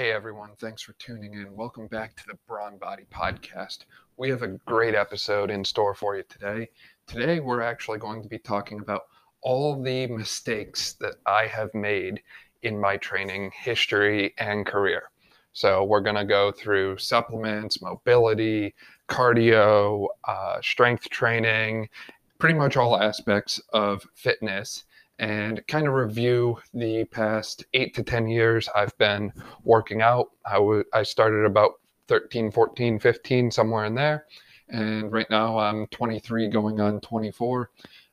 Hey everyone, thanks for tuning in. Welcome back to the Brawn Body Podcast. We have a great episode in store for you today. Today, we're actually going to be talking about all the mistakes that I have made in my training history and career. So, we're going to go through supplements, mobility, cardio, uh, strength training, pretty much all aspects of fitness and kind of review the past eight to 10 years I've been working out. I, w- I started about 13, 14, 15, somewhere in there. And right now I'm 23 going on 24.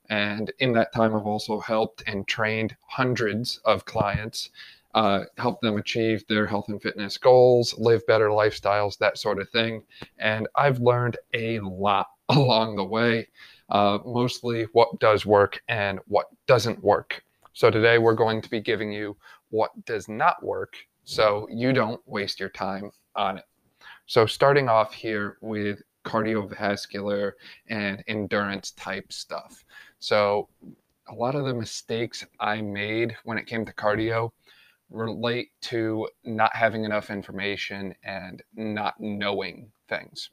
And in that time, I've also helped and trained hundreds of clients, uh, help them achieve their health and fitness goals, live better lifestyles, that sort of thing. And I've learned a lot along the way uh, mostly what does work and what doesn't work. So today we're going to be giving you what does not work so you don't waste your time on it. So starting off here with cardiovascular and endurance type stuff. So a lot of the mistakes I made when it came to cardio relate to not having enough information and not knowing things.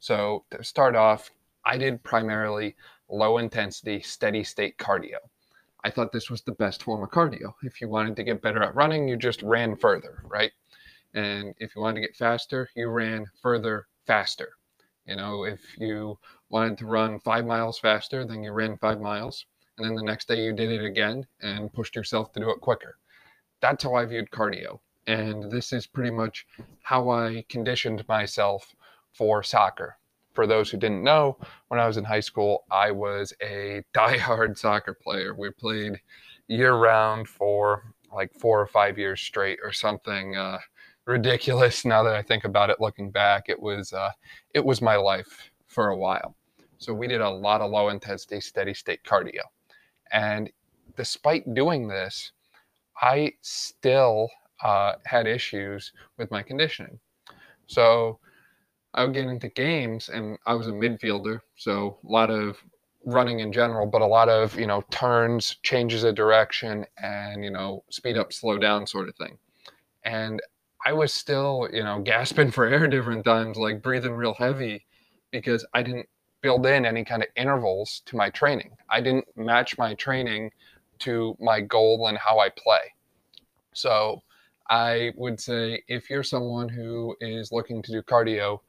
So to start off, I did primarily low intensity, steady state cardio. I thought this was the best form of cardio. If you wanted to get better at running, you just ran further, right? And if you wanted to get faster, you ran further faster. You know, if you wanted to run five miles faster, then you ran five miles. And then the next day you did it again and pushed yourself to do it quicker. That's how I viewed cardio. And this is pretty much how I conditioned myself for soccer for those who didn't know, when I was in high school, I was a die-hard soccer player. We played year round for like four or five years straight or something uh, ridiculous. Now that I think about it, looking back, it was uh, it was my life for a while. So we did a lot of low intensity, steady state cardio, and despite doing this, I still uh, had issues with my conditioning. So I would get into games, and I was a midfielder, so a lot of running in general, but a lot of you know turns, changes of direction, and you know speed up, slow down, sort of thing. And I was still you know gasping for air different times, like breathing real heavy, because I didn't build in any kind of intervals to my training. I didn't match my training to my goal and how I play. So I would say if you're someone who is looking to do cardio,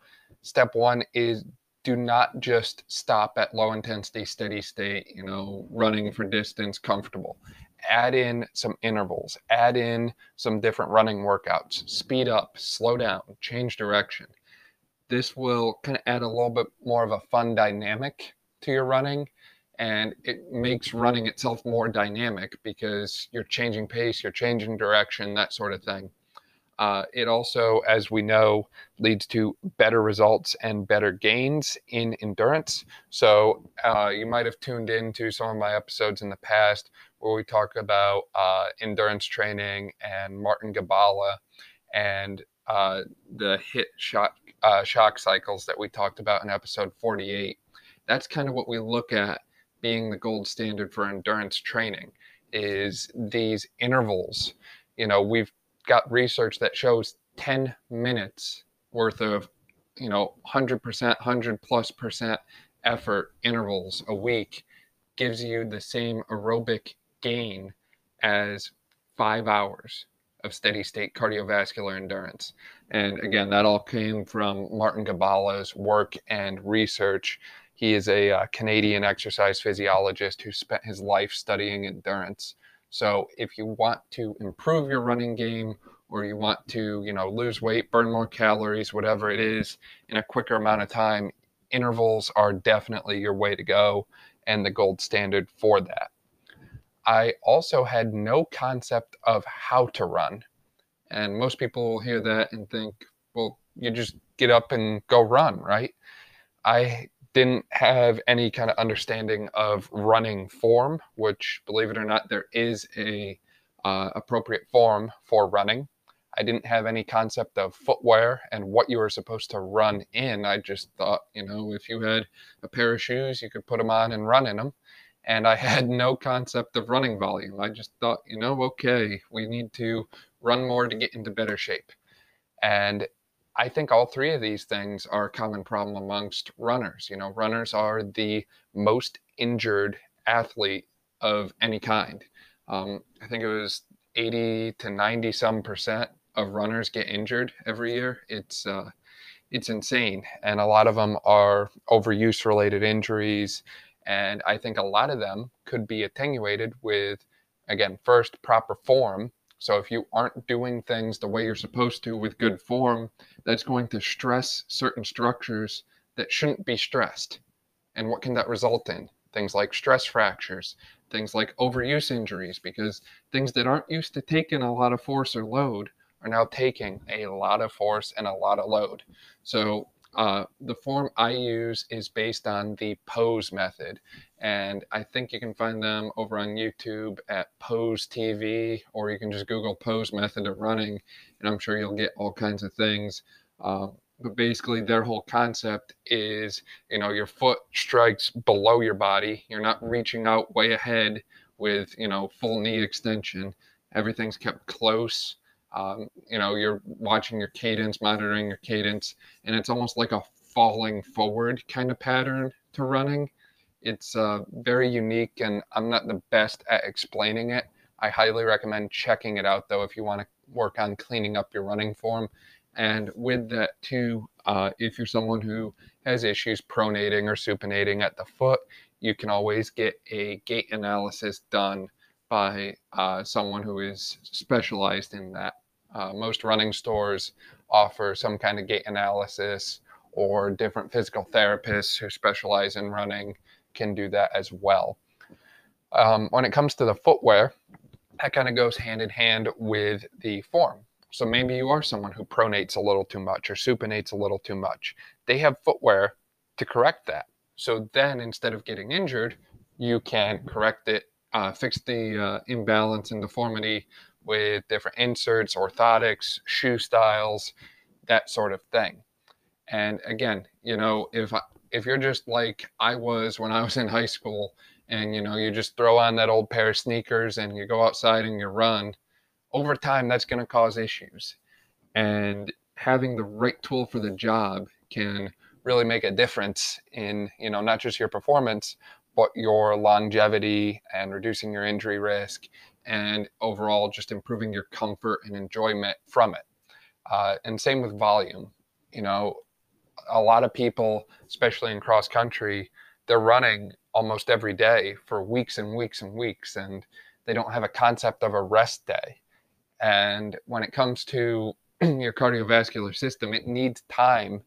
step one is do not just stop at low intensity, steady state, you know, running for distance, comfortable. Add in some intervals, add in some different running workouts, speed up, slow down, change direction. This will kind of add a little bit more of a fun dynamic to your running and it makes running itself more dynamic because you're changing pace, you're changing direction, that sort of thing. Uh, it also, as we know, leads to better results and better gains in endurance. So uh, you might have tuned into some of my episodes in the past where we talk about uh, endurance training and Martin Gibala and uh, the hit shock, uh, shock cycles that we talked about in episode 48. That's kind of what we look at being the gold standard for endurance training is these intervals. You know, we've got research that shows 10 minutes worth of, you know, 100%, 100 plus percent effort intervals a week gives you the same aerobic gain as five hours of steady state cardiovascular endurance. And again, that all came from Martin Gibala's work and research. He is a uh, Canadian exercise physiologist who spent his life studying endurance. So if you want to improve your running game or you want to, you know, lose weight, burn more calories, whatever it is in a quicker amount of time, intervals are definitely your way to go and the gold standard for that. I also had no concept of how to run. And most people will hear that and think, well, you just get up and go run, right? I didn't have any kind of understanding of running form, which, believe it or not, there is a uh, appropriate form for running. I didn't have any concept of footwear and what you were supposed to run in. I just thought, you know, if you had a pair of shoes, you could put them on and run in them. And I had no concept of running volume. I just thought, you know, okay, we need to run more to get into better shape. And I think all three of these things are a common problem amongst runners. You know, runners are the most injured athlete of any kind. Um, I think it was 80 to 90 some percent of runners get injured every year. It's uh, it's insane, and a lot of them are overuse related injuries. And I think a lot of them could be attenuated with, again, first proper form. So if you aren't doing things the way you're supposed to with good form, that's going to stress certain structures that shouldn't be stressed. And what can that result in? Things like stress fractures, things like overuse injuries, because things that aren't used to taking a lot of force or load are now taking a lot of force and a lot of load. So uh, the form I use is based on the pose method. And I think you can find them over on YouTube at Pose TV, or you can just Google pose method of running, and I'm sure you'll get all kinds of things. Uh, but basically, their whole concept is you know, your foot strikes below your body, you're not reaching out way ahead with you know, full knee extension. Everything's kept close um, you know, you're watching your cadence, monitoring your cadence, and it's almost like a falling forward kind of pattern to running. It's uh, very unique, and I'm not the best at explaining it. I highly recommend checking it out, though, if you want to work on cleaning up your running form. And with that, too, uh, if you're someone who has issues pronating or supinating at the foot, you can always get a gait analysis done by uh, someone who is specialized in that. Uh, most running stores offer some kind of gait analysis, or different physical therapists who specialize in running can do that as well. Um, when it comes to the footwear, that kind of goes hand in hand with the form. So maybe you are someone who pronates a little too much or supinates a little too much. They have footwear to correct that. So then instead of getting injured, you can correct it uh, fix the uh, imbalance and deformity with different inserts, orthotics, shoe styles, that sort of thing. And again, you know, if I, if you're just like I was when I was in high school, and you know, you just throw on that old pair of sneakers and you go outside and you run, over time that's going to cause issues. And having the right tool for the job can really make a difference in, you know, not just your performance, but your longevity and reducing your injury risk and overall just improving your comfort and enjoyment from it. Uh, and same with volume. You know, a lot of people, especially in cross country, they're running almost every day for weeks and weeks and weeks, and they don't have a concept of a rest day. And when it comes to your cardiovascular system, it needs time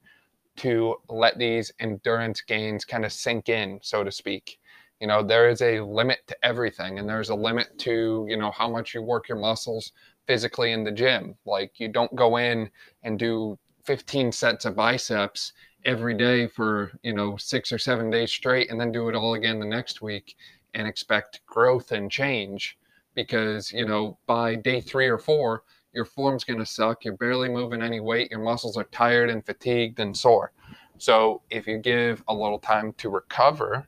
to let these endurance gains kind of sink in, so to speak. You know, there is a limit to everything, and there's a limit to, you know, how much you work your muscles physically in the gym. Like, you don't go in and do 15 sets of biceps every day for, you know, six or seven days straight and then do it all again the next week and expect growth and change because, you know, by day three or four, your form's going to suck. You're barely moving any weight. Your muscles are tired and fatigued and sore. So if you give a little time to recover,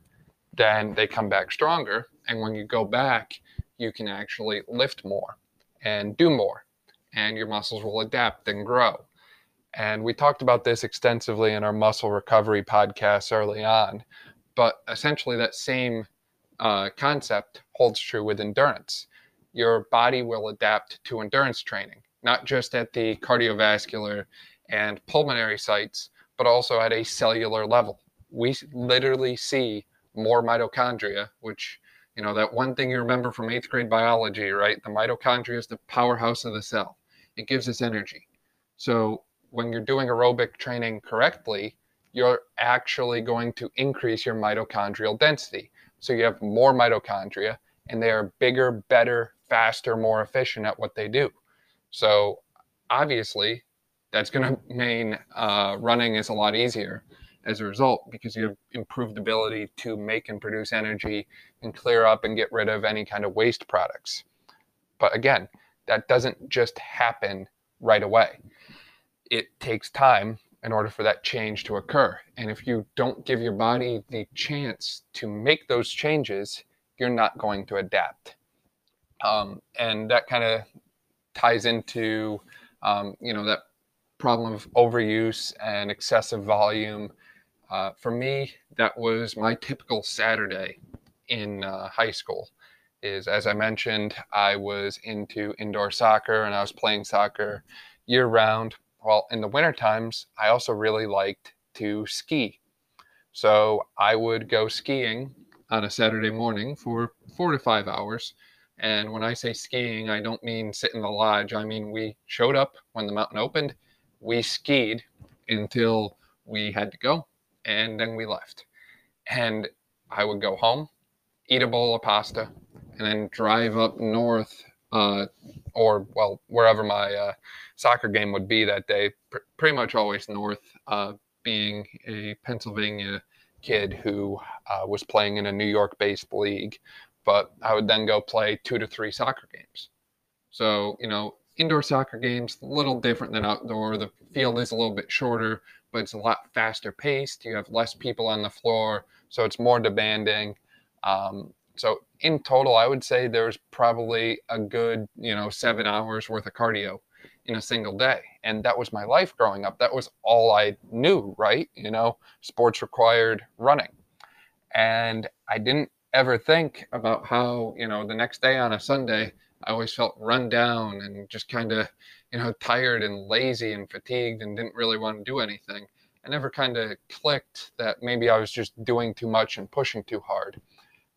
then they come back stronger. And when you go back, you can actually lift more and do more, and your muscles will adapt and grow. And we talked about this extensively in our muscle recovery podcast early on. But essentially, that same uh, concept holds true with endurance your body will adapt to endurance training, not just at the cardiovascular and pulmonary sites, but also at a cellular level. We literally see more mitochondria, which, you know, that one thing you remember from eighth grade biology, right? The mitochondria is the powerhouse of the cell, it gives us energy. So when you're doing aerobic training correctly, you're actually going to increase your mitochondrial density. So you have more mitochondria and they are bigger, better, faster, more efficient at what they do. So obviously, that's going to mean uh, running is a lot easier as a result because you have improved ability to make and produce energy and clear up and get rid of any kind of waste products. But again, that doesn't just happen right away. It takes time in order for that change to occur. And if you don't give your body the chance to make those changes, you're not going to adapt. Um, and that kind of ties into, um, you know, that problem of overuse and excessive volume. Uh, for me, that was my typical Saturday in uh, high school. Is as I mentioned, I was into indoor soccer and I was playing soccer year round. Well, in the winter times, I also really liked to ski. So I would go skiing on a Saturday morning for four to five hours. And when I say skiing, I don't mean sit in the lodge. I mean, we showed up when the mountain opened, we skied until we had to go, and then we left. And I would go home, eat a bowl of pasta, and then drive up north, uh, or well, wherever my uh, soccer game would be that day, pr- pretty much always north, uh, being a Pennsylvania kid who uh, was playing in a New York based league. But I would then go play two to three soccer games. So, you know, indoor soccer games, a little different than outdoor. The field is a little bit shorter, but it's a lot faster paced. You have less people on the floor, so it's more demanding. Um, so in total, I would say there's probably a good, you know, seven hours worth of cardio in a single day. And that was my life growing up. That was all I knew, right? You know, sports required running. And I didn't ever think about how, you know, the next day on a Sunday, I always felt run down and just kind of, you know, tired and lazy and fatigued and didn't really want to do anything. I never kind of clicked that maybe I was just doing too much and pushing too hard.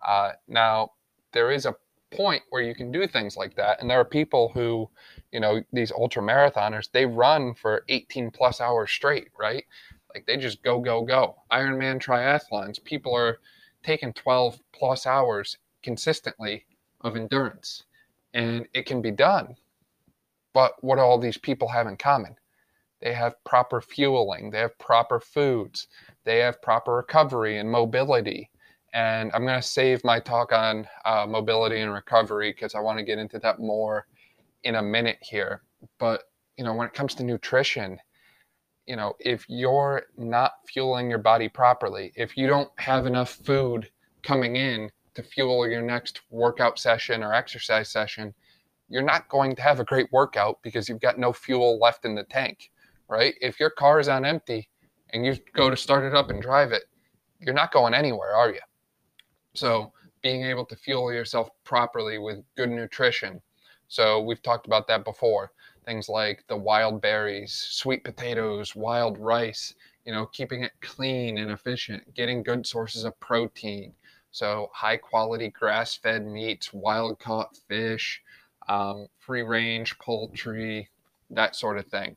Uh, now, there is a point where you can do things like that. And there are people who, you know, these ultra marathoners, they run for 18 plus hours straight, right? Like they just go, go, go. Ironman triathlons, people are taking 12 plus hours consistently of endurance. And it can be done. But what do all these people have in common? They have proper fueling, they have proper foods, they have proper recovery and mobility and I'm going to save my talk on uh, mobility and recovery because I want to get into that more in a minute here. But, you know, when it comes to nutrition, you know, if you're not fueling your body properly, if you don't have enough food coming in to fuel your next workout session or exercise session, you're not going to have a great workout because you've got no fuel left in the tank, right? If your car is on empty and you go to start it up and drive it, you're not going anywhere, are you? So being able to fuel yourself properly with good nutrition. So we've talked about that before. Things like the wild berries, sweet potatoes, wild rice, you know, keeping it clean and efficient, getting good sources of protein. So high quality grass fed meats, wild caught fish, um, free range poultry, that sort of thing.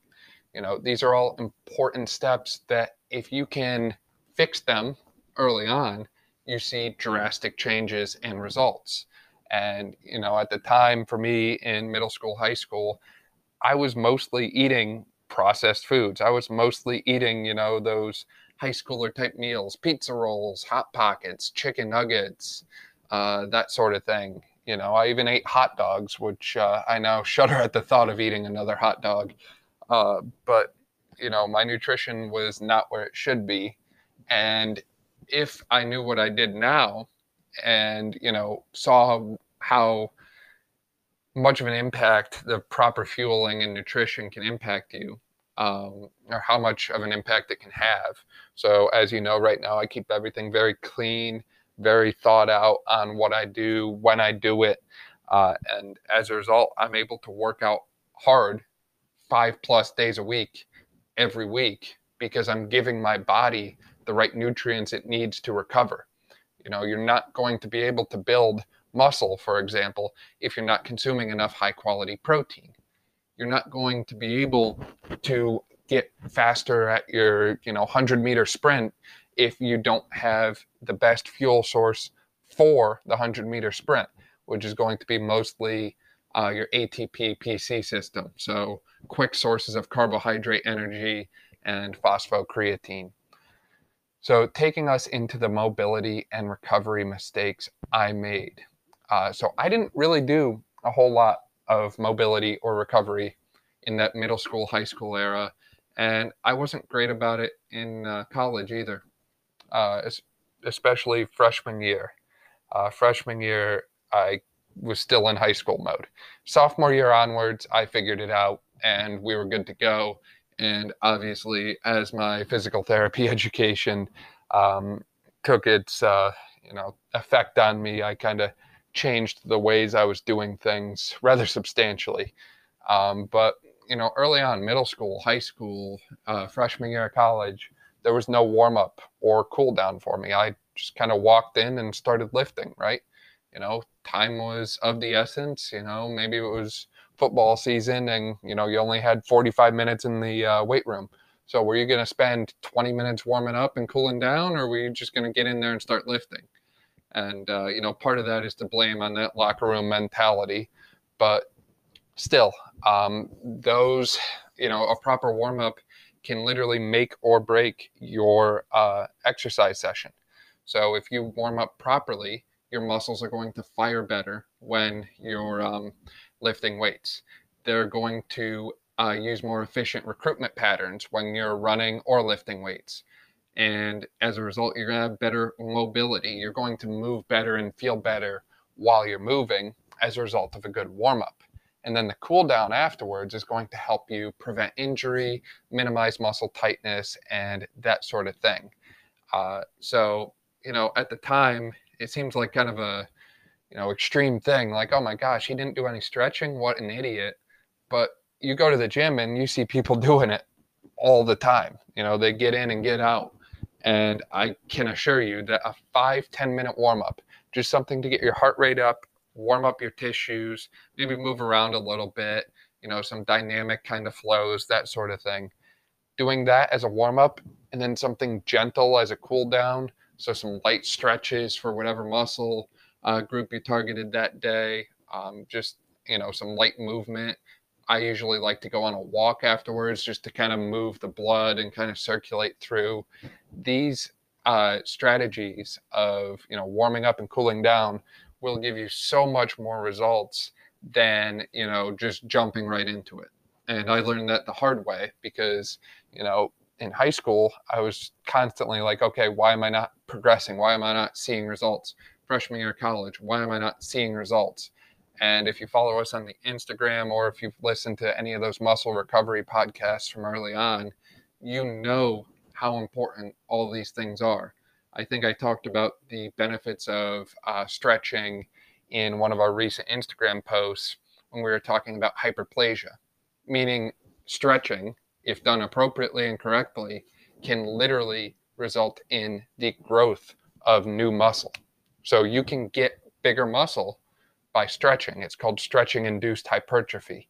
You know, these are all important steps that if you can fix them early on, you see drastic changes in results. And, you know, at the time for me in middle school, high school, I was mostly eating processed foods. I was mostly eating, you know, those high schooler type meals, pizza rolls, hot pockets, chicken nuggets, uh, that sort of thing. You know, I even ate hot dogs, which uh, I now shudder at the thought of eating another hot dog. Uh, but, you know, my nutrition was not where it should be. And if I knew what I did now and, you know, saw how much of an impact the proper fueling and nutrition can impact you, um, or how much of an impact it can have. So, as you know, right now I keep everything very clean, very thought out on what I do, when I do it. Uh, and as a result, I'm able to work out hard five plus days a week every week because I'm giving my body the right nutrients it needs to recover. You know, you're not going to be able to build muscle, for example, if you're not consuming enough high quality protein. You're not going to be able to get faster at your, you know, 100 meter sprint if you don't have the best fuel source for the 100 meter sprint, which is going to be mostly uh, your ATP PC system. So, quick sources of carbohydrate energy and phosphocreatine. So, taking us into the mobility and recovery mistakes I made. Uh, so, I didn't really do a whole lot of mobility or recovery in that middle school, high school era. And I wasn't great about it in uh, college either, uh, especially freshman year. Uh, freshman year, I was still in high school mode. Sophomore year onwards, I figured it out and we were good to go And obviously, as my physical therapy education um, took its uh, you know effect on me, I kind of changed the ways I was doing things rather substantially. Um, but you know, early on, middle school, high school, uh, freshman year of college, there was no warm up or cool down for me. I just kind of walked in and started lifting. Right, you know, time was of the essence. You know, maybe it was football season and you know you only had 45 minutes in the uh, weight room. So were you going to spend 20 minutes warming up and cooling down, or were you just going to get in there and start lifting? And, uh, you know, part of that is to blame on that locker room mentality. But still, um, those, you know, a proper warm up can literally make or break your uh, exercise session. So if you warm up properly, your muscles are going to fire better when you're um, lifting weights. They're going to uh, use more efficient recruitment patterns when you're running or lifting weights. And as a result, you're going to have better mobility. You're going to move better and feel better while you're moving as a result of a good warm up. And then the cool down afterwards is going to help you prevent injury, minimize muscle tightness, and that sort of thing. Uh, so, you know, at the time, it seems like kind of a, you know, extreme thing. Like, oh my gosh, he didn't do any stretching. What an idiot. But you go to the gym and you see people doing it all the time. You know, they get in and get out. And I can assure you that a five ten minute warm up, just something to get your heart rate up, warm up your tissues, maybe move around a little bit, you know, some dynamic kind of flows, that sort of thing. Doing that as a warm up and then something gentle as a cool down. So some light stretches for whatever muscle uh, group you targeted that day. Um, just, you know, some light movement. I usually like to go on a walk afterwards just to kind of move the blood and kind of circulate through these uh, strategies of you know warming up and cooling down will give you so much more results than you know just jumping right into it and i learned that the hard way because you know in high school i was constantly like okay why am i not progressing why am i not seeing results freshman year of college why am i not seeing results and if you follow us on the instagram or if you've listened to any of those muscle recovery podcasts from early on you know how important all these things are. I think I talked about the benefits of uh, stretching in one of our recent Instagram posts when we were talking about hyperplasia, meaning stretching, if done appropriately and correctly, can literally result in the growth of new muscle. So you can get bigger muscle by stretching. It's called stretching induced hypertrophy.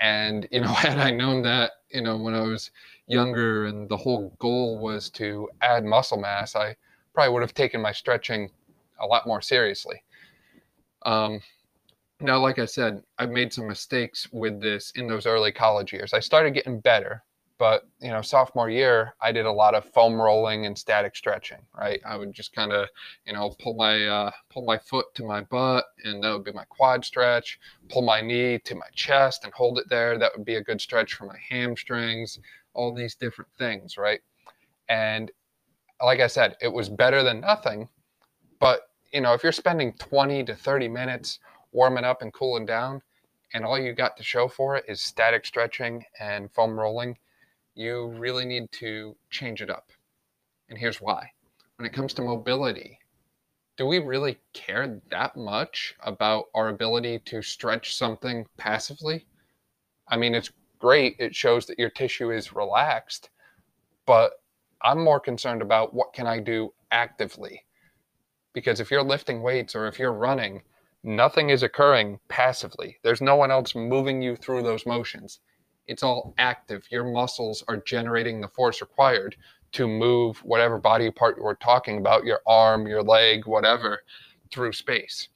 And, you know, had I known that, you know, when I was younger and the whole goal was to add muscle mass, I probably would have taken my stretching a lot more seriously. Um, now, like I said, I've made some mistakes with this in those early college years. I started getting better, but you know, sophomore year, I did a lot of foam rolling and static stretching. Right, I would just kind of, you know, pull my uh, pull my foot to my butt, and that would be my quad stretch. Pull my knee to my chest and hold it there. That would be a good stretch for my hamstrings all these different things, right? And like I said, it was better than nothing. But, you know, if you're spending 20 to 30 minutes warming up and cooling down, and all you got to show for it is static stretching and foam rolling, you really need to change it up. And here's why. When it comes to mobility, do we really care that much about our ability to stretch something passively? I mean, it's great. It shows that your tissue is relaxed. But I'm more concerned about what can I do actively? Because if you're lifting weights or if you're running, nothing is occurring passively. There's no one else moving you through those motions. It's all active. Your muscles are generating the force required to move whatever body part we're talking about, your arm, your leg, whatever, through space.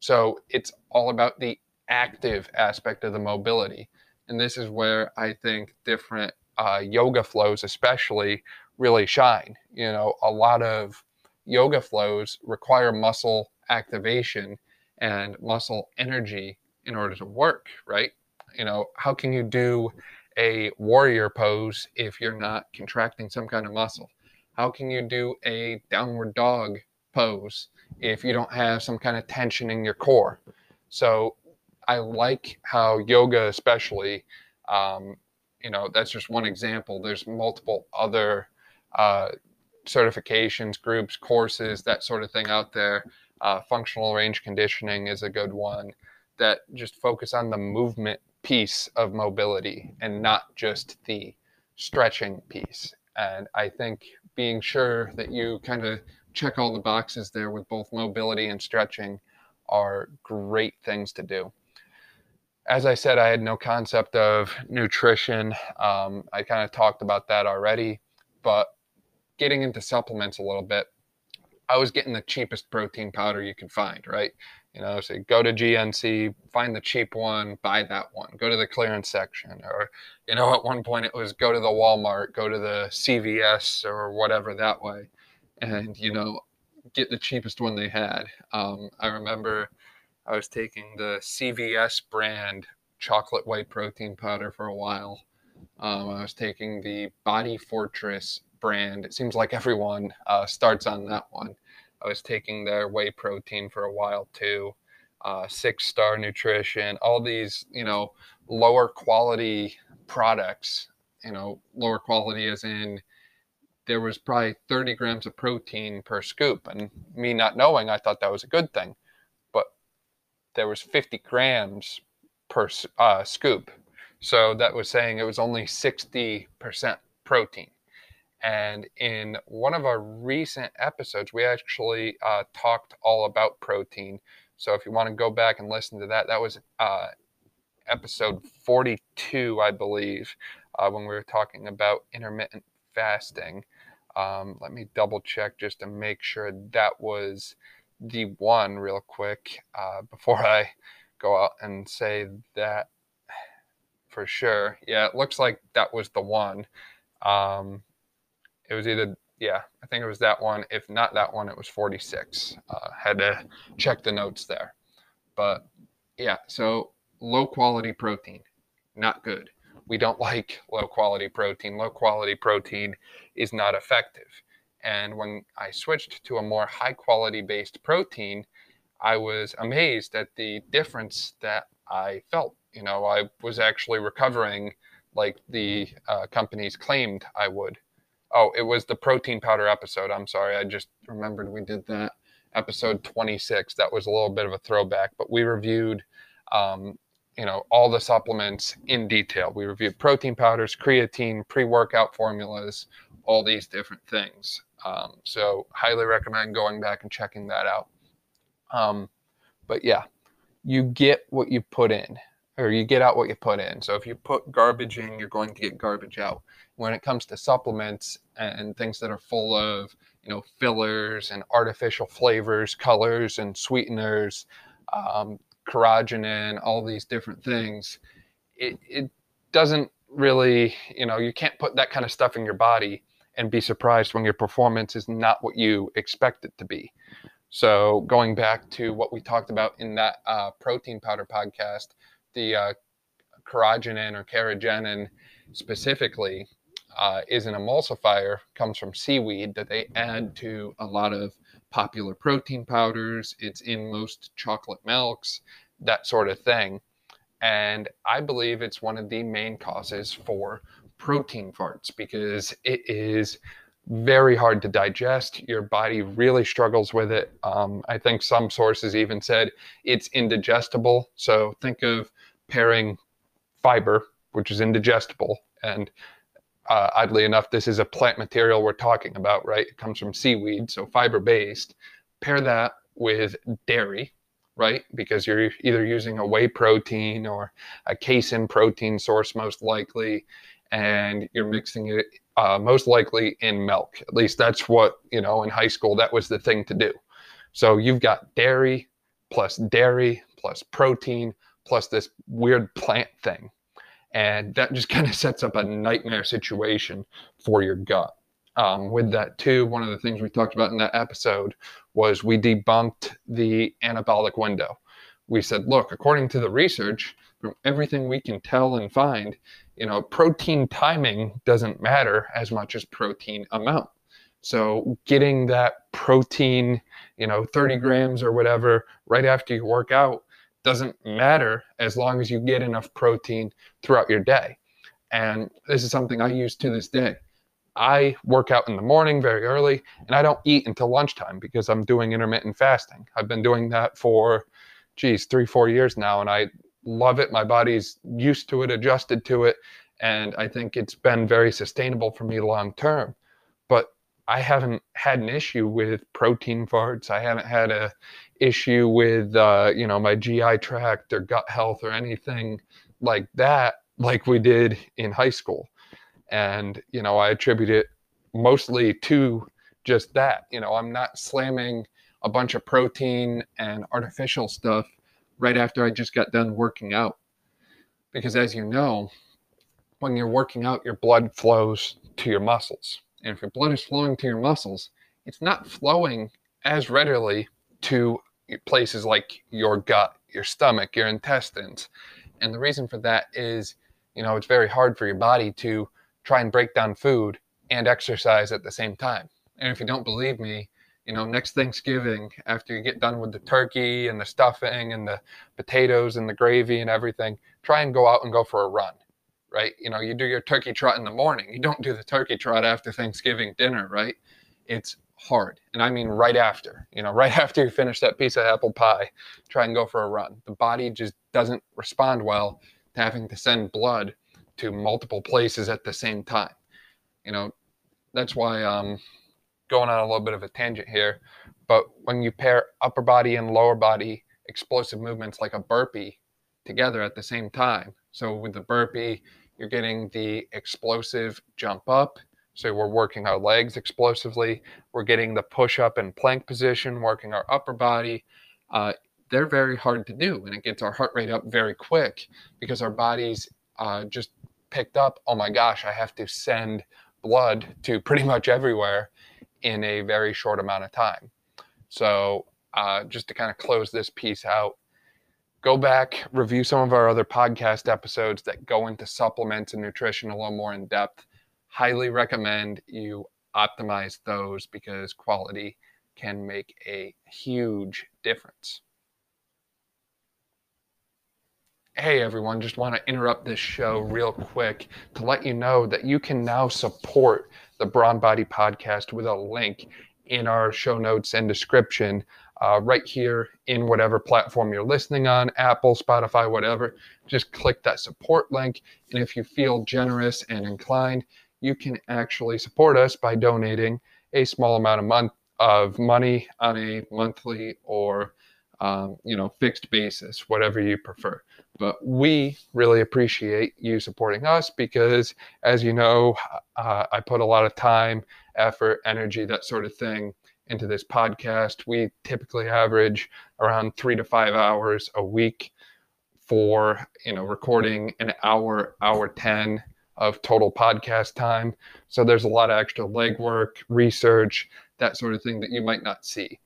So it's all about the active aspect of the mobility and this is where I think different uh, yoga flows, especially, really shine. You know, a lot of yoga flows require muscle activation and muscle energy in order to work, right? You know, how can you do a warrior pose if you're not contracting some kind of muscle? How can you do a downward dog pose if you don't have some kind of tension in your core? So I like how yoga, especially, um, you know, that's just one example. There's multiple other uh, certifications, groups, courses, that sort of thing out there. Uh, functional range conditioning is a good one that just focus on the movement piece of mobility and not just the stretching piece. And I think being sure that you kind of check all the boxes there with both mobility and stretching are great things to do. As I said, I had no concept of nutrition. Um, I kind of talked about that already, but getting into supplements a little bit, I was getting the cheapest protein powder you can find, right? You know, so go to GNC, find the cheap one, buy that one. Go to the clearance section, or you know, at one point it was go to the Walmart, go to the CVS or whatever that way, and you know, get the cheapest one they had. Um, I remember I was taking the CVS brand chocolate white protein powder for a while. Um, I was taking the Body Fortress brand. It seems like everyone uh, starts on that one. I was taking their whey protein for a while too. Uh, six star nutrition, all these, you know, lower quality products, you know, lower quality as in there was probably 30 grams of protein per scoop. And me not knowing, I thought that was a good thing. But there was 50 grams per uh, scoop. So that was saying it was only 60% protein. And in one of our recent episodes, we actually uh, talked all about protein. So if you want to go back and listen to that, that was uh, episode 42, I believe, uh, when we were talking about intermittent fasting. Um, let me double check just to make sure that was the one, real quick, uh, before I go out and say that for sure. Yeah, it looks like that was the one. Um, it was either yeah, I think it was that one. If not that one, it was 46. Uh, had to check the notes there, but yeah. So low quality protein, not good. We don't like low quality protein. Low quality protein is not effective. And when I switched to a more high quality based protein, I was amazed at the difference that I felt. You know, I was actually recovering like the uh, companies claimed I would. Oh, it was the protein powder episode. I'm sorry. I just remembered we did that episode 26. That was a little bit of a throwback, but we reviewed, um, you know, all the supplements in detail. We reviewed protein powders, creatine, pre workout formulas, all these different things. Um, so, highly recommend going back and checking that out. Um, but yeah, you get what you put in, or you get out what you put in. So, if you put garbage in, you're going to get garbage out when it comes to supplements and things that are full of you know fillers and artificial flavors colors and sweeteners um, carrageenan all these different things it, it doesn't really you know you can't put that kind of stuff in your body and be surprised when your performance is not what you expect it to be. So going back to what we talked about in that uh, protein powder podcast the uh, carrageenan or carrageenan specifically uh, is an emulsifier, comes from seaweed that they add to a lot of popular protein powders. It's in most chocolate milks, that sort of thing. And I believe it's one of the main causes for protein farts because it is very hard to digest. Your body really struggles with it. Um, I think some sources even said it's indigestible. So think of pairing fiber, which is indigestible, and uh, oddly enough, this is a plant material we're talking about, right? It comes from seaweed, so fiber based. Pair that with dairy, right? Because you're either using a whey protein or a casein protein source, most likely, and you're mixing it uh, most likely in milk. At least that's what, you know, in high school, that was the thing to do. So you've got dairy plus dairy plus protein plus this weird plant thing and that just kind of sets up a nightmare situation for your gut. Um, with that, too, one of the things we talked about in that episode was we debunked the anabolic window. We said, look, according to the research, from everything we can tell and find, you know, protein timing doesn't matter as much as protein amount. So getting that protein, you know, 30 grams or whatever right after you work out doesn't matter as long as you get enough protein throughout your day. And this is something I use to this day. I work out in the morning very early and I don't eat until lunchtime because I'm doing intermittent fasting. I've been doing that for, geez, three, four years now, and I love it. My body's used to it, adjusted to it, and I think it's been very sustainable for me long term. But I haven't had an issue with protein farts. I haven't had a issue with uh, you know my GI tract or gut health or anything like that, like we did in high school. And you know i attribute it mostly to just that. You know i'm not slamming a bunch of protein and artificial stuff right after i just got done working out. Because as you know when you're working out your blood flows to your muscles and if your blood is flowing to your muscles it's not flowing as readily to places like your gut your stomach your intestines and the reason for that is you know it's very hard for your body to try and break down food and exercise at the same time. And if you don't believe me, you know, next Thanksgiving, after you get done with the turkey and the stuffing and the potatoes and the gravy and everything, try and go out and go for a run, right? You know, you do your turkey trot in the morning. You don't do the turkey trot after Thanksgiving dinner, right? It's hard. And I mean right after, you know, right after you finish that piece of apple pie, try and go for a run. The body just doesn't respond well to having to send blood to multiple places at the same time. You know, that's why I'm going on a little bit of a tangent here. But when you pair upper body and lower body explosive movements like a burpee together at the same time, so with the burpee, you're getting the explosive jump up. So we're working our legs explosively. We're getting the push up and plank position, working our upper body. Uh, they're very hard to do, and it gets our heart rate up very quick because our bodies uh, just picked up, oh my gosh, I have to send blood to pretty much everywhere in a very short amount of time. So, uh, just to kind of close this piece out, go back, review some of our other podcast episodes that go into supplements and nutrition a little more in depth. Highly recommend you optimize those because quality can make a huge difference. Hey everyone, just want to interrupt this show real quick to let you know that you can now support the Brawn Body Podcast with a link in our show notes and description uh, right here in whatever platform you're listening on Apple, Spotify, whatever. Just click that support link. And if you feel generous and inclined, you can actually support us by donating a small amount of, month, of money on a monthly or um, you know fixed basis, whatever you prefer. But we really appreciate you supporting us because, as you know, uh, I put a lot of time, effort, energy, that sort of thing into this podcast. We typically average around three to five hours a week for you know recording an hour, hour ten of total podcast time. So there's a lot of extra legwork, research, that sort of thing that you might not see.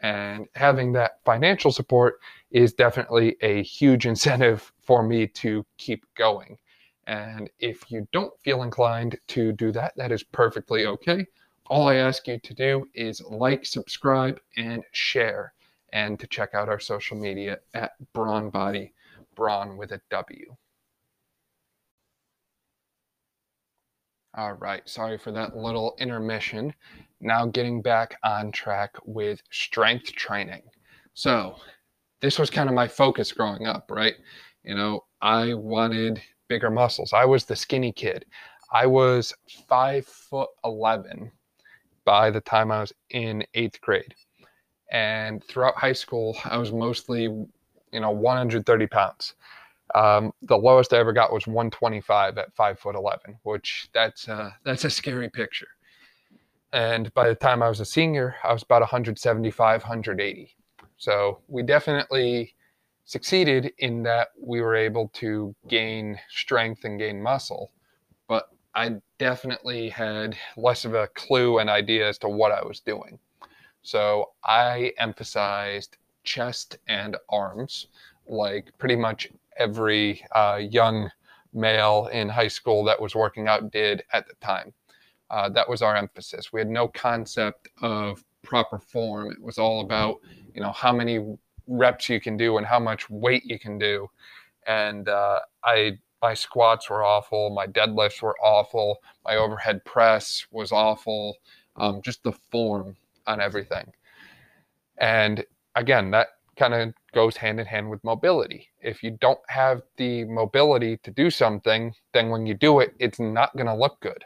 And having that financial support is definitely a huge incentive for me to keep going. And if you don't feel inclined to do that, that is perfectly okay. All I ask you to do is like, subscribe, and share, and to check out our social media at Brawn Body, Brawn with a W. All right, sorry for that little intermission. Now getting back on track with strength training. So, this was kind of my focus growing up, right? You know, I wanted bigger muscles. I was the skinny kid. I was five foot 11 by the time I was in eighth grade. And throughout high school, I was mostly, you know, 130 pounds. Um, the lowest I ever got was 125 at five foot 11, which that's that's a scary picture. And by the time I was a senior, I was about 175, 180. So we definitely succeeded in that we were able to gain strength and gain muscle. But I definitely had less of a clue and idea as to what I was doing. So I emphasized chest and arms, like pretty much every uh, young male in high school that was working out did at the time. Uh, that was our emphasis. We had no concept of proper form. It was all about you know how many reps you can do and how much weight you can do and uh, i my squats were awful, my deadlifts were awful, my overhead press was awful, um, just the form on everything. And again, that kind of goes hand in hand with mobility. If you don't have the mobility to do something, then when you do it, it's not going to look good.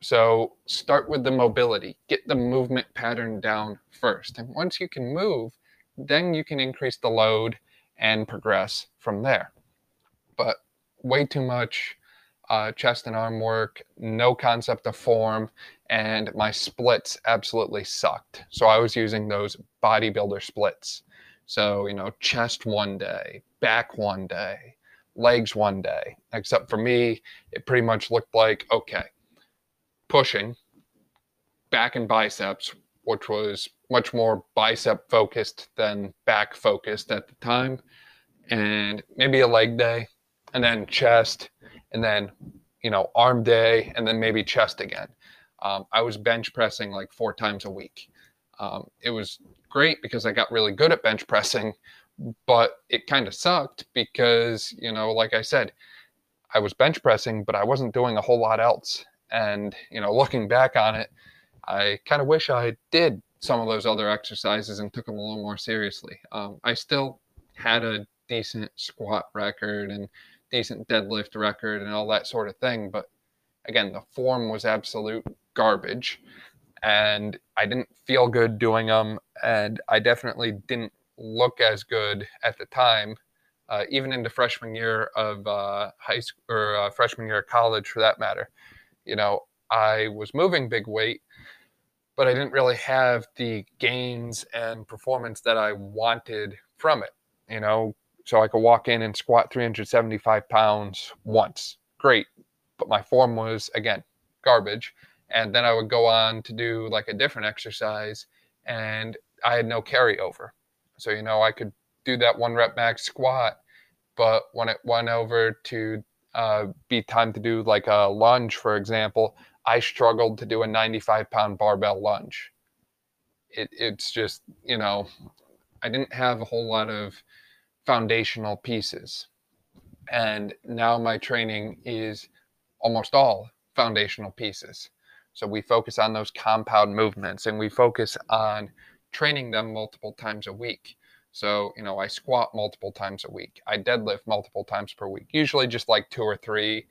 So start with the mobility, get the movement pattern down first. And once you can move, then you can increase the load and progress from there. But way too much uh, chest and arm work, no concept of form, and my splits absolutely sucked. So I was using those bodybuilder splits. So, you know, chest one day, back one day, legs one day. Except for me, it pretty much looked like okay, pushing, back and biceps, which was much more bicep focused than back focused at the time, and maybe a leg day, and then chest, and then, you know, arm day, and then maybe chest again. Um, I was bench pressing like four times a week. Um, it was great because I got really good at bench pressing, but it kind of sucked because, you know, like I said, I was bench pressing, but I wasn't doing a whole lot else. And, you know, looking back on it, I kind of wish I did some of those other exercises and took them a little more seriously. Um, I still had a decent squat record and decent deadlift record and all that sort of thing, but again, the form was absolute garbage and I didn't feel good doing them, and I definitely didn't look as good at the time, uh, even into freshman year of uh, high school or uh, freshman year of college, for that matter. You know, I was moving big weight, but I didn't really have the gains and performance that I wanted from it. You know, so I could walk in and squat 375 pounds once, great, but my form was again garbage and then I would go on to do like a different exercise and I had no carryover. So, you know, I could do that one rep max squat, but when it went over to uh, be time to do like a lunge, for example, I struggled to do a 95 pound barbell lunge. It, it's just, you know, I didn't have a whole lot of foundational pieces. And now my training is almost all foundational pieces. So we focus on those compound movements and we focus on training them multiple times a week. So, you know, I squat multiple times a week. I deadlift multiple times per week, usually just like two or three.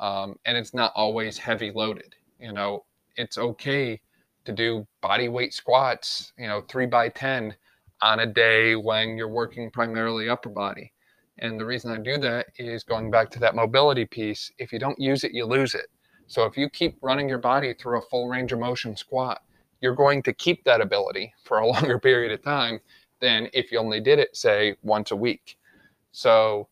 Um, and it's not always heavy loaded. You know, it's okay to do body weight squats, you know, three by 10 on a day when you're working primarily upper body. And the reason I do that is going back to that mobility piece. If you don't use it, you lose it. So if you keep running your body through a full range of motion squat, you're going to keep that ability for a longer period of time than if you only did it, say, once a week. So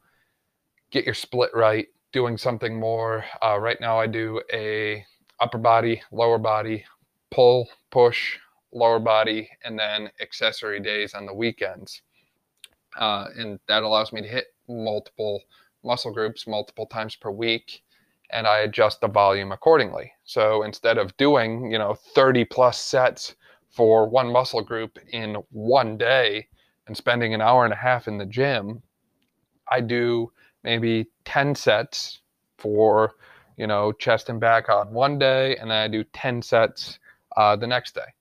get your split right, doing something more. Uh, right now, I do a upper body, lower body, pull, push, lower body, and then accessory days on the weekends. Uh, and that allows me to hit multiple muscle groups multiple times per week and I adjust the volume accordingly. So instead of doing, you know, 30 plus sets for one muscle group in one day and spending an hour and a half in the gym, I do maybe 10 sets for, you know, chest and back on one day, and then I do 10 sets uh, the next day.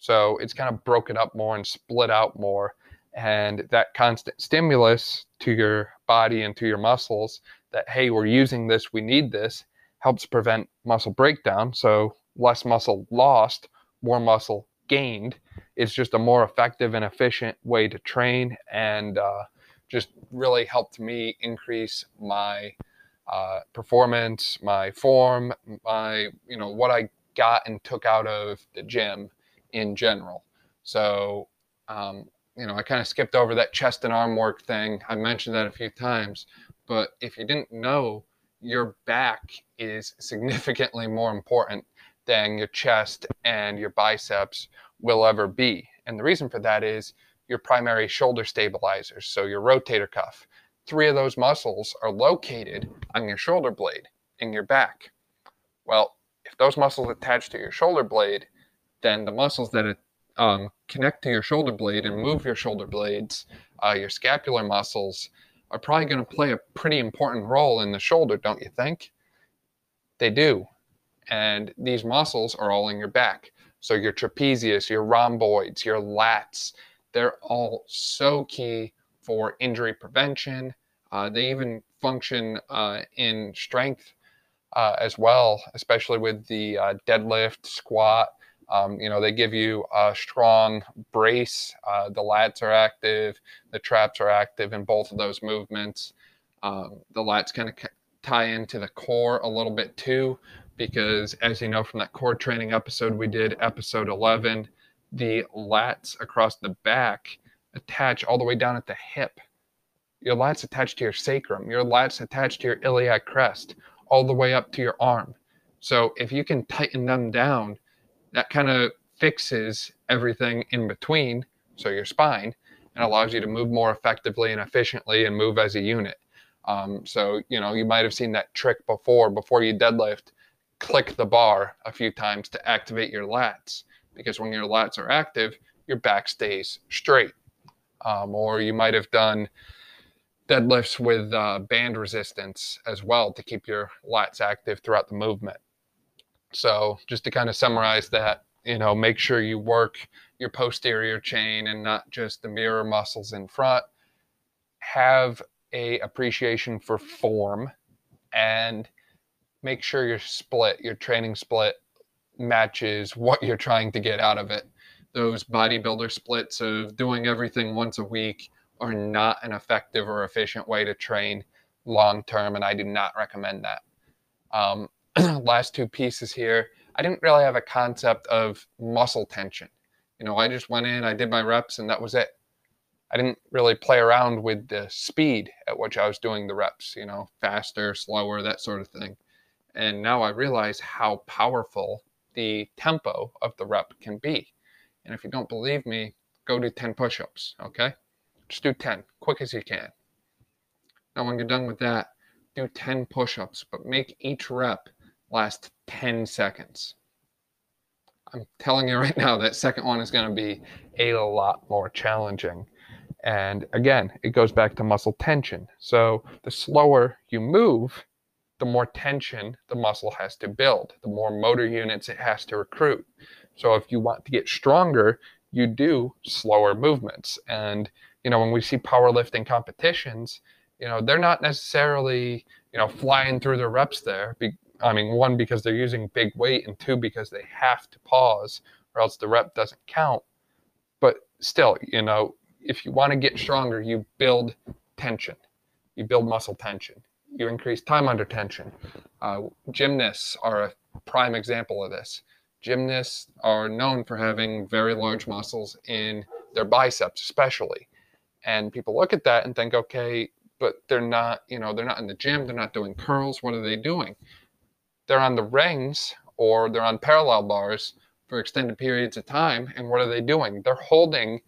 So it's kind of broken up more and split out more. And that constant stimulus to your body and to your muscles that, hey, we're using this, we need this, helps prevent muscle breakdown. So less muscle lost, more muscle gained. It's just a more effective and efficient way to train and uh, just really helped me increase my uh, performance, my form, my, you know, what I got and took out of the gym in general. So, um, you know, I kind of skipped over that chest and arm work thing. I mentioned that a few times, but if you didn't know, your back is significantly more important than your chest and your biceps will ever be. And the reason for that is your primary shoulder stabilizers, so your rotator cuff. Three of those muscles are located on your shoulder blade in your back. Well, if those muscles attach to your shoulder blade, then the muscles that um, connect to your shoulder blade and move your shoulder blades, uh, your scapular muscles, are probably going to play a pretty important role in the shoulder, don't you think? They do. And these muscles are all in your back. So your trapezius, your rhomboids, your lats, they're all so key for injury prevention. Uh, they even function uh, in strength uh, as well, especially with the uh, deadlift, squat. Um, you know, they give you a strong brace. Uh, the lats are active, the traps are active in both of those movements. Um, the lats kind of tie into the core a little bit too, because as you know from that core training episode we did, episode 11, the lats across the back attach all the way down at the hip. Your lats attached to your sacrum, your lats attached to your iliac crest, all the way up to your arm. So if you can tighten them down, that kind of fixes everything in between, so your spine, and allows you to move more effectively and efficiently and move as a unit. Um, so, you know, you might have seen that trick before, before you deadlift, click the bar a few times to activate your lats. Because when your lats are active, your back stays straight. Um, or you might have done deadlifts with uh, band resistance as well to keep your lats active throughout the movement. So, just to kind of summarize that, you know, make sure you work your posterior chain and not just the mirror muscles in front. Have a appreciation for form and make sure your split, your training split matches what you're trying to get out of it. Those bodybuilder splits of doing everything once a week are not an effective or efficient way to train long term, and I do not recommend that. Um, last two pieces here, I didn't really have a concept of muscle tension. You know, I just went in, I did my reps, and that was it. I didn't really play around with the speed at which I was doing the reps, you know, faster, slower, that sort of thing. And now I realize how powerful the tempo of the rep can be. And if you don't believe me, go do 10 push ups, okay? Just do 10, quick as you can. Now, when you're done with that, do 10 push ups, but make each rep last 10 seconds. I'm telling you right now, that second one is going to be a lot more challenging. And again, it goes back to muscle tension. So the slower you move, the more tension the muscle has to build, the more motor units it has to recruit. So if you want to get stronger, you do slower movements. And, you know, when we see powerlifting competitions, you know, they're not necessarily, you know, flying through the reps there. I mean, one, because they're using big weight, and two, because they have to pause or else the rep doesn't count. But still, you know, if you want to get stronger, you build tension, you build muscle tension, you increase time under tension. Uh, gymnasts are a prime example of this. Gymnasts are known for having very large muscles in their biceps, especially. And people look at that and think, okay, but they're not, you know, they're not in the gym, they're not doing curls. What are they doing? They're on the rings or they're on parallel bars for extended periods of time. And what are they doing? They're holding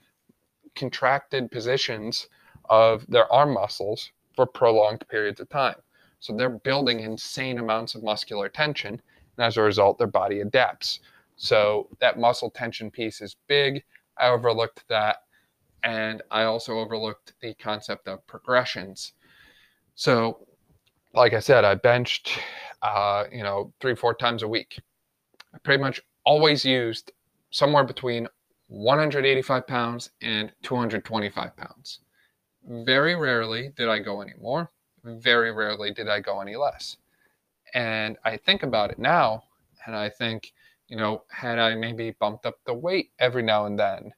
contracted positions of their arm muscles for prolonged periods of time. So they're building insane amounts of muscular tension, and as a result, their body adapts. So that muscle tension piece is big. I overlooked that, and I also overlooked the concept of progressions. So, like I said, I benched, uh, you know, three, four times a week. I pretty much always used somewhere between 185 pounds and 225 pounds. Very rarely did I go any more. Very rarely did I go any less. And I think about it now, and I think, you know, had I maybe bumped up the weight every now and then,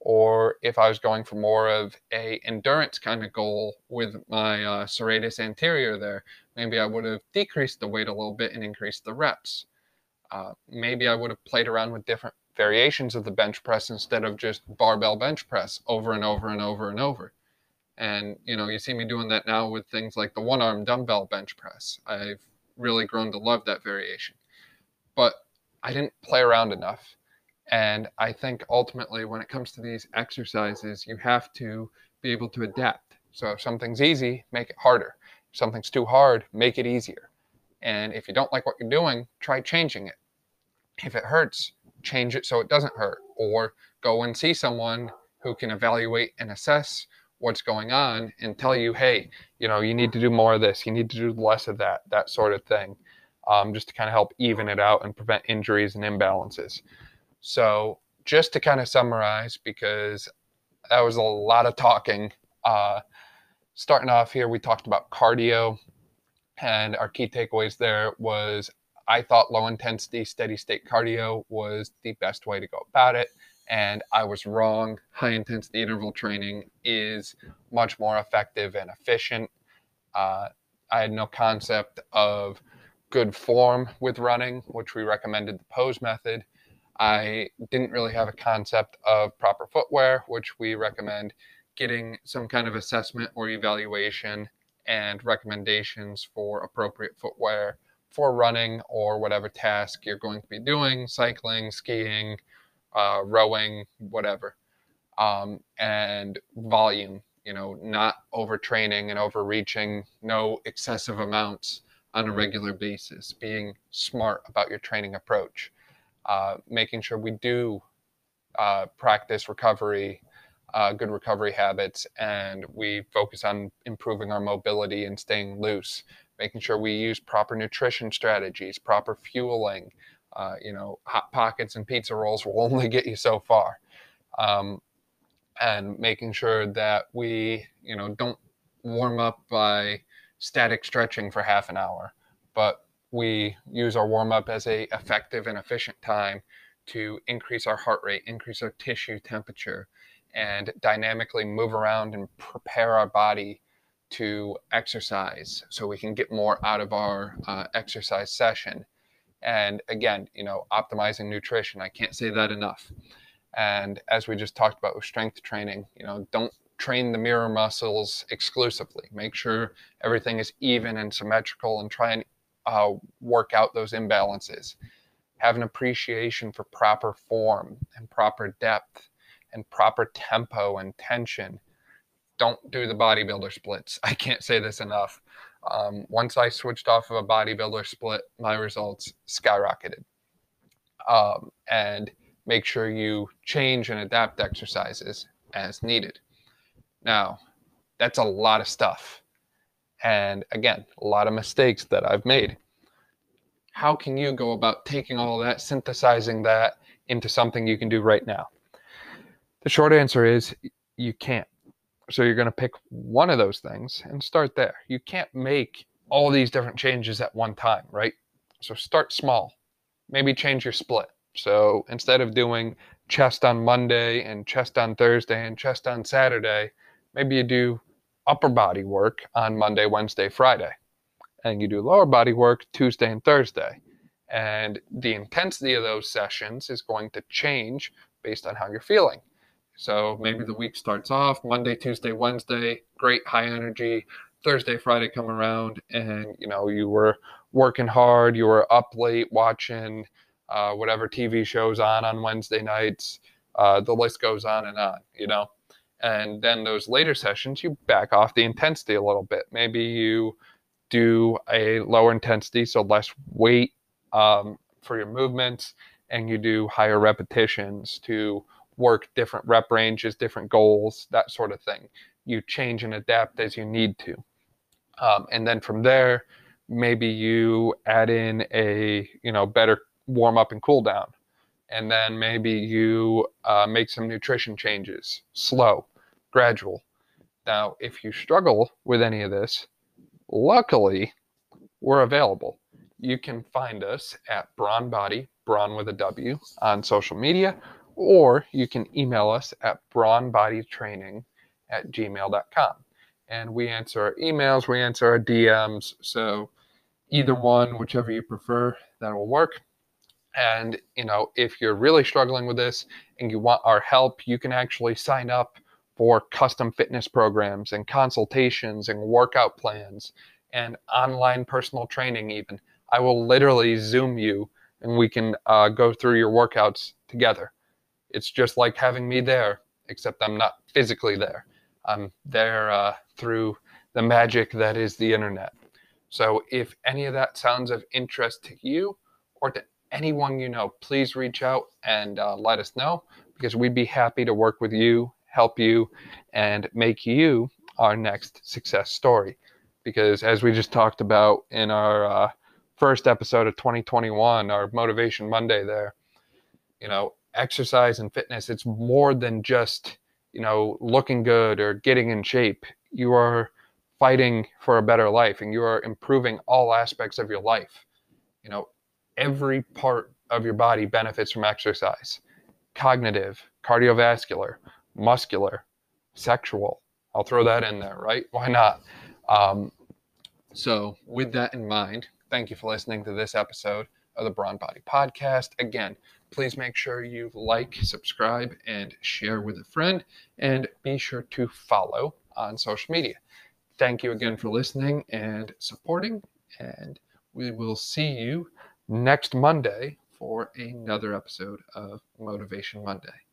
or if I was going for more of a endurance kind of goal with my uh, serratus anterior there, maybe I would have decreased the weight a little bit and increased the reps. Uh, maybe I would have played around with different variations of the bench press instead of just barbell bench press over and over and over and over. And you know, you see me doing that now with things like the one arm dumbbell bench press. I've really grown to love that variation. But I didn't play around enough. And I think ultimately, when it comes to these exercises, you have to be able to adapt. So if something's easy, make it harder. Something's too hard, make it easier. And if you don't like what you're doing, try changing it. If it hurts, change it so it doesn't hurt, or go and see someone who can evaluate and assess what's going on and tell you, hey, you know, you need to do more of this, you need to do less of that, that sort of thing, um, just to kind of help even it out and prevent injuries and imbalances. So, just to kind of summarize, because that was a lot of talking. Uh, starting off here, we talked about cardio, and our key takeaways there was I thought low intensity, steady state cardio was the best way to go about it. And I was wrong. High intensity interval training is much more effective and efficient. Uh, I had no concept of good form with running, which we recommended the pose method. I didn't really have a concept of proper footwear, which we recommend getting some kind of assessment or evaluation and recommendations for appropriate footwear for running or whatever task you're going to be doing cycling, skiing, uh, rowing, whatever. Um, and volume, you know, not overtraining and overreaching, no excessive amounts on a regular basis, being smart about your training approach, uh, making sure we do uh, practice recovery, uh, good recovery habits, and we focus on improving our mobility and staying loose making sure we use proper nutrition strategies, proper fueling. Uh, you know, hot pockets and pizza rolls will only get you so far. Um, and making sure that we, you know, don't warm up by static stretching for half an hour, but we use our warm up as a effective and efficient time to increase our heart rate, increase our tissue temperature, and dynamically move around and prepare our body to exercise so we can get more out of our uh, exercise session. And again, you know, optimizing nutrition, I can't say that enough. And as we just talked about with strength training, you know, don't train the mirror muscles exclusively. Make sure everything is even and symmetrical and try and uh, work out those imbalances. Have an appreciation for proper form and proper depth and proper tempo and tension don't do the bodybuilder splits. I can't say this enough. Um, once I switched off of a bodybuilder split, my results skyrocketed. Um, and make sure you change and adapt exercises as needed. Now, that's a lot of stuff. And again, a lot of mistakes that I've made. How can you go about taking all that, synthesizing that into something you can do right now? The short answer is you can't. So you're going to pick one of those things and start there. You can't make all these different changes at one time, right? So start small. Maybe change your split. So instead of doing chest on Monday and chest on Thursday and chest on Saturday, maybe you do upper body work on Monday, Wednesday, Friday. And you do lower body work Tuesday and Thursday. And the intensity of those sessions is going to change based on how you're feeling. So maybe the week starts off Monday, Tuesday, Wednesday, great high energy. Thursday, Friday come around, and you know you were working hard, you were up late watching uh, whatever TV shows on on Wednesday nights. Uh, the list goes on and on, you know. And then those later sessions, you back off the intensity a little bit. Maybe you do a lower intensity, so less weight um, for your movements, and you do higher repetitions to work different rep ranges, different goals, that sort of thing. You change and adapt as you need to. Um, and then from there, maybe you add in a you know better warm up and cool down, and then maybe you uh, make some nutrition changes, slow, gradual. Now, if you struggle with any of this, luckily we're available. You can find us at Brawn Body, Brawn with a W, on social media, or you can email us at brawnbodytraining at gmail.com. And we answer our emails, we answer our DMs. So either one, whichever you prefer, that will work. And, you know, if you're really struggling with this and you want our help, you can actually sign up for custom fitness programs and consultations and workout plans and online personal training, even. I will literally Zoom you and we can uh, go through your workouts together. It's just like having me there, except I'm not physically there. I'm there uh, through the magic that is the internet. So if any of that sounds of interest to you or to anyone you know, please reach out and uh, let us know because we'd be happy to work with you, help you and make you our next success story. Because as we just talked about in our uh, first episode of 2021, our Motivation Monday, there, you know, exercise and fitness, it's more than just, you know, looking good or getting in shape. You are fighting for a better life and you are improving all aspects of your life. You know, every part of your body benefits from exercise cognitive, cardiovascular, muscular, sexual. I'll throw that in there, right? Why not? Um, so, with that in mind, thank you for listening to this episode of the Brawn Body Podcast. Again, please make sure you like, subscribe, and share with a friend, and be sure to follow on social media. Thank you again for listening and supporting, and we will see you next Monday for another episode of Motivation Monday.